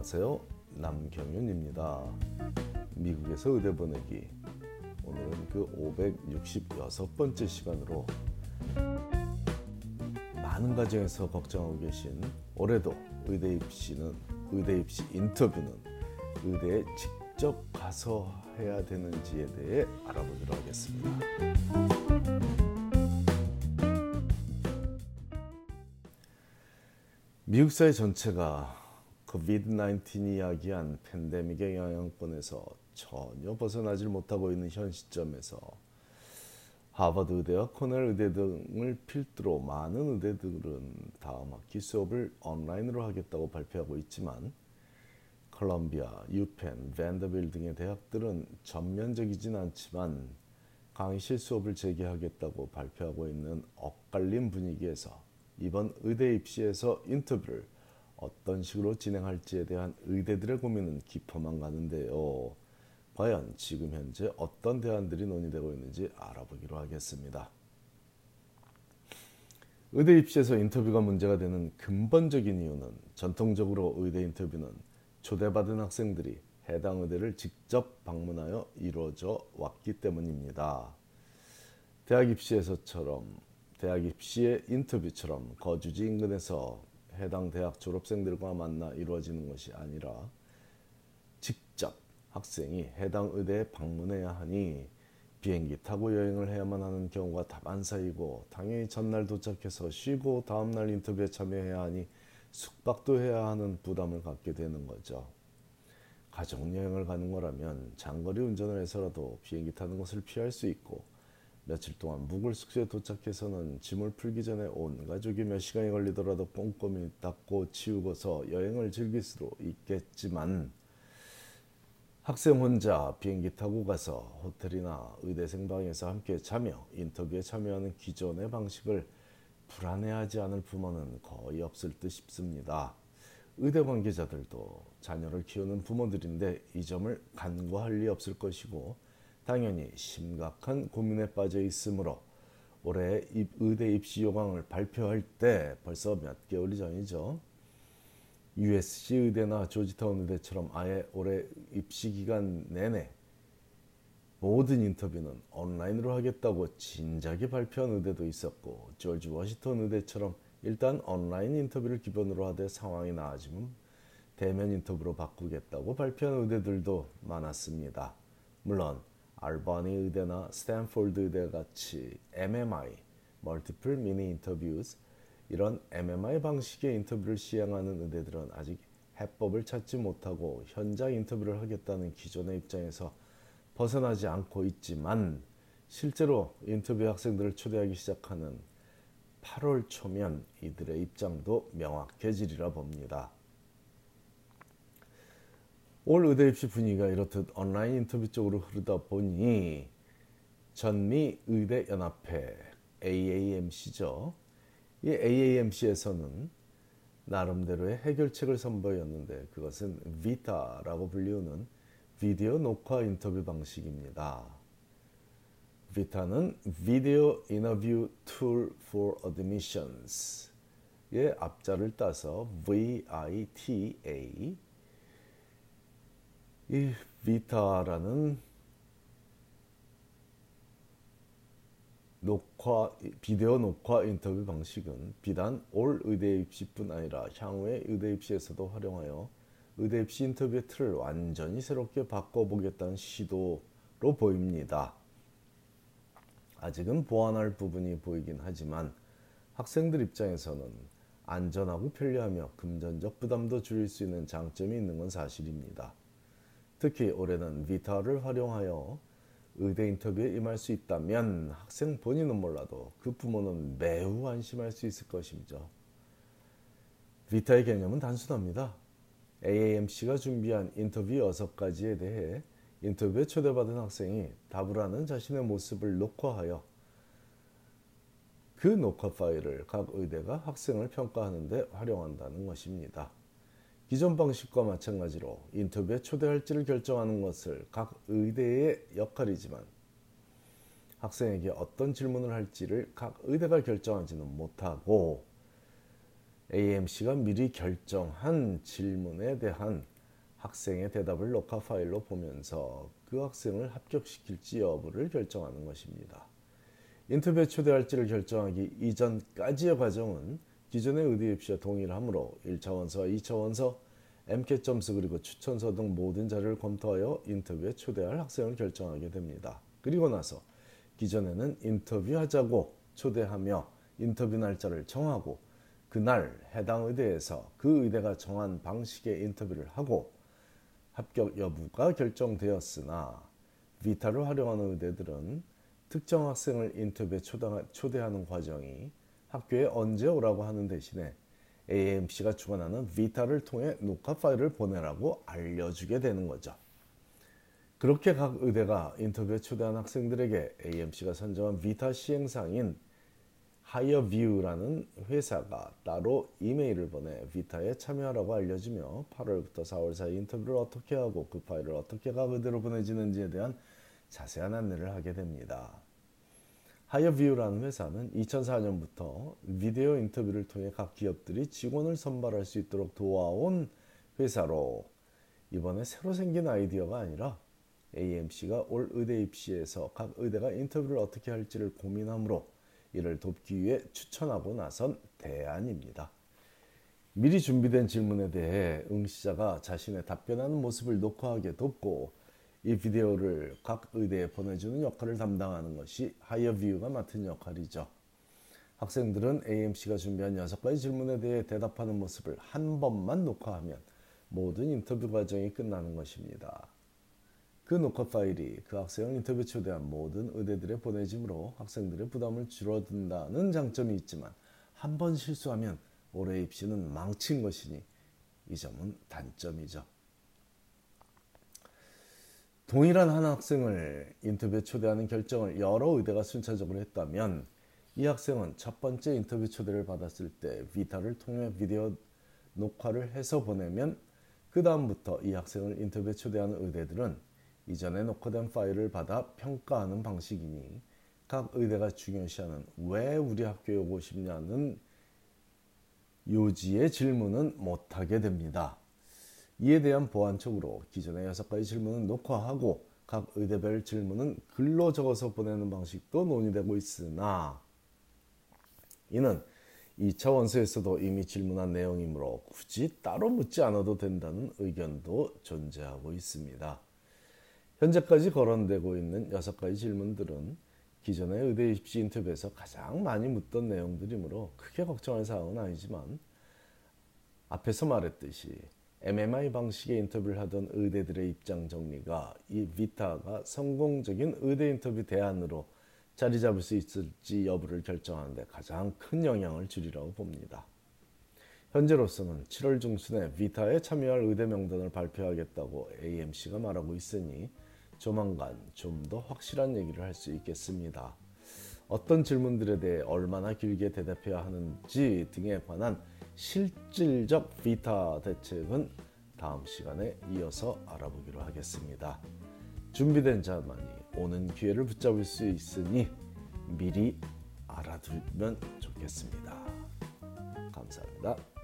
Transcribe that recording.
안녕하세요. 남경윤입니다. 미국에서 의대 보내기. 오늘은 그 566번째 시간으로 많은 가정에서 걱정하고 계신 올해도 의대 입시는 의대 입시 인터뷰는 의대에 직접 가서 해야 되는지에 대해 알아보기로 하겠습니다. 미국 사회 전체가 코비드-19 이 야기한 팬데믹의 영향권에서 전혀 벗어나질 못하고 있는 현 시점에서 하버드 의대와 코넬 의대 등을 필두로 많은 의대들은 다음 학기 수업을 온라인으로 하겠다고 발표하고 있지만 컬럼비아, 유펜, 밴더빌 등의 대학들은 전면적이진 않지만 강의실 수업을 재개하겠다고 발표하고 있는 엇갈린 분위기에서 이번 의대 입시에서 인터뷰를 어떤 식으로 진행할지에 대한 의대들의 고민은 깊어만 가는데요. 과연 지금 현재 어떤 대안들이 논의되고 있는지 알아보기로 하겠습니다. 의대 입시에서 인터뷰가 문제가 되는 근본적인 이유는 전통적으로 의대 인터뷰는 초대받은 학생들이 해당 의대를 직접 방문하여 이루어져 왔기 때문입니다. 대학 입시에서처럼 대학 입시의 인터뷰처럼 거주지 인근에서 해당 대학 졸업생들과 만나 이루어지는 것이 아니라 직접 학생이 해당 의대에 방문해야 하니 비행기 타고 여행을 해야만 하는 경우가 다반사이고 당연히 전날 도착해서 쉬고 다음날 인터뷰에 참여해야 하니 숙박도 해야 하는 부담을 갖게 되는 거죠. 가족여행을 가는 거라면 장거리 운전을 해서라도 비행기 타는 것을 피할 수 있고 며칠 동안 묵을 숙소에 도착해서는 짐을 풀기 전에 온 가족이 몇 시간이 걸리더라도 꼼꼼히 닦고 치우고서 여행을 즐길 수도 있겠지만 학생 혼자 비행기 타고 가서 호텔이나 의대생 방에서 함께 자며 인터뷰에 참여하는 기존의 방식을 불안해하지 않을 부모는 거의 없을 듯 싶습니다. 의대 관계자들도 자녀를 키우는 부모들인데 이 점을 간과할 리 없을 것이고 당연히 심각한 고민에 빠져 있으므로 올해 의대 입시 요강을 발표할 때 벌써 몇 개월이 전이죠. USC 의대나 조지타운 의대처럼 아예 올해 입시 기간 내내 모든 인터뷰는 온라인으로 하겠다고 진작에 발표한 의대도 있었고 조지 워싱턴 의대처럼 일단 온라인 인터뷰를 기본으로 하되 상황이 나아지면 대면 인터뷰로 바꾸겠다고 발표한 의대들도 많았습니다. 물론 알바니 의대나 스탠포드 의대 같이 MMI, Multiple Mini Interviews 이런 MMI 방식의 인터뷰를 시행하는 의대들은 아직 해법을 찾지 못하고 현장 인터뷰를 하겠다는 기존의 입장에서 벗어나지 않고 있지만 실제로 인터뷰 학생들을 초대하기 시작하는 8월 초면 이들의 입장도 명확해지리라 봅니다. 올 의대 입시 분위기가 이렇듯 온라인 인터뷰 쪽으로 흐르다 보니 전미 의대 연합회 AAMC죠. 이 AAMC에서는 나름대로의 해결책을 선보였는데 그것은 비타라고 불리우는 비디오 녹화 인터뷰 방식입니다. 비타는 Video Interview Tool for Admissions의 앞자를 따서 VITA 이 비타라는 녹화 비디오 녹화 인터뷰 방식은 비단 올 의대 입시뿐 아니라 향후의 의대 입시에서도 활용하여 의대 입시 인터뷰의 틀을 완전히 새롭게 바꿔보겠다는 시도로 보입니다. 아직은 보완할 부분이 보이긴 하지만 학생들 입장에서는 안전하고 편리하며 금전적 부담도 줄일 수 있는 장점이 있는 건 사실입니다. 특히 올해는 비타를 활용하여 의대 인터뷰에 임할 수 있다면 학생 본인은 몰라도 그 부모는 매우 안심할 수 있을 것이죠. 비타의 개념은 단순합니다. AAMC가 준비한 인터뷰 6가지에 대해 인터뷰에 초대받은 학생이 답을 하는 자신의 모습을 녹화하여 그 녹화 파일을 각 의대가 학생을 평가하는 데 활용한다는 것입니다. 기존 방식과 마찬가지로 인터뷰에 초대할지를 결정하는 것을 각 의대의 역할이지만 학생에게 어떤 질문을 할지를 각 의대가 결정하지는 못하고 AMC가 미리 결정한 질문에 대한 학생의 대답을 녹화 파일로 보면서 그 학생을 합격시킬지 여부를 결정하는 것입니다. 인터뷰에 초대할지를 결정하기 이전까지의 과정은 기존의 의대 입시와 동일하므로 1차 원서와 2차 원서, MCAT 점수 그리고 추천서 등 모든 자료를 검토하여 인터뷰에 초대할 학생을 결정하게 됩니다. 그리고 나서 기존에는 인터뷰하자고 초대하며 인터뷰 날짜를 정하고 그날 해당 의대에서 그 의대가 정한 방식의 인터뷰를 하고 합격 여부가 결정되었으나 비타를 활용하는 의대들은 특정 학생을 인터뷰에 초대하는 과정이 학교에 언제 오라고 하는 대신에 AAMC가 주관하는 VITA를 통해 녹화 파일을 보내라고 알려주게 되는 거죠. 그렇게 각 의대가 인터뷰에 초대한 학생들에게 AAMC가 선정한 VITA 시행사인 HireVue라는 회사가 따로 이메일을 보내 VITA에 참여하라고 알려주며 8월부터 4월 사이 인터뷰를 어떻게 하고 그 파일을 어떻게 각 의대로 보내지는지에 대한 자세한 안내를 하게 됩니다. 하이어뷰라는 회사는 2004년부터 비디오 인터뷰를 통해 각 기업들이 직원을 선발할 수 있도록 도와온 회사로 이번에 새로 생긴 아이디어가 아니라 AMC가 올 의대 입시에서 각 의대가 인터뷰를 어떻게 할지를 고민하므로 이를 돕기 위해 추천하고 나선 대안입니다. 미리 준비된 질문에 대해 응시자가 자신의 답변하는 모습을 녹화하게 돕고 이 비디오를 각 의대에 보내주는 역할을 담당하는 것이 하이어뷰가 맡은 역할이죠. 학생들은 AMC가 준비한 6가지 질문에 대해 대답하는 모습을 한 번만 녹화하면 모든 인터뷰 과정이 끝나는 것입니다. 그 녹화 파일이 그 학생을 인터뷰 초대한 모든 의대들에 보내지므로 학생들의 부담을 줄어든다는 장점이 있지만 한 번 실수하면 올해 입시는 망친 것이니 이 점은 단점이죠. 동일한 한 학생을 인터뷰에 초대하는 결정을 여러 의대가 순차적으로 했다면 이 학생은 첫 번째 인터뷰 초대를 받았을 때 비타를 통해 비디오 녹화를 해서 보내면 그 다음부터 이 학생을 인터뷰에 초대하는 의대들은 이전에 녹화된 파일을 받아 평가하는 방식이니 각 의대가 중요시하는 왜 우리 학교에 오고 싶냐는 요지의 질문은 못하게 됩니다. 이에 대한 보완책으로 기존의 여섯 가지 질문은 녹화하고 각 의대별 질문은 글로 적어서 보내는 방식도 논의되고 있으나 이는 2차 원서에서도 이미 질문한 내용이므로 굳이 따로 묻지 않아도 된다는 의견도 존재하고 있습니다. 현재까지 거론되고 있는 여섯 가지 질문들은 기존의 의대 입시 인터뷰에서 가장 많이 묻던 내용들이므로 크게 걱정할 사항은 아니지만 앞에서 말했듯이 MMI 방식의 인터뷰를 하던 의대들의 입장 정리가 이 비타가 성공적인 의대 인터뷰 대안으로 자리 잡을 수 있을지 여부를 결정하는 데 가장 큰 영향을 주리라고 봅니다. 현재로서는 7월 중순에 비타에 참여할 의대 명단을 발표하겠다고 AMC가 말하고 있으니 조만간 좀 더 확실한 얘기를 할 수 있겠습니다. 어떤 질문들에 대해 얼마나 길게 대답해야 하는지 등에 관한 실질적 비타 대책은 다음 시간에 이어서 알아보기로 하겠습니다. 준비된 자만이 오는 기회를 붙잡을 수 있으니 미리 알아두면 좋겠습니다. 감사합니다.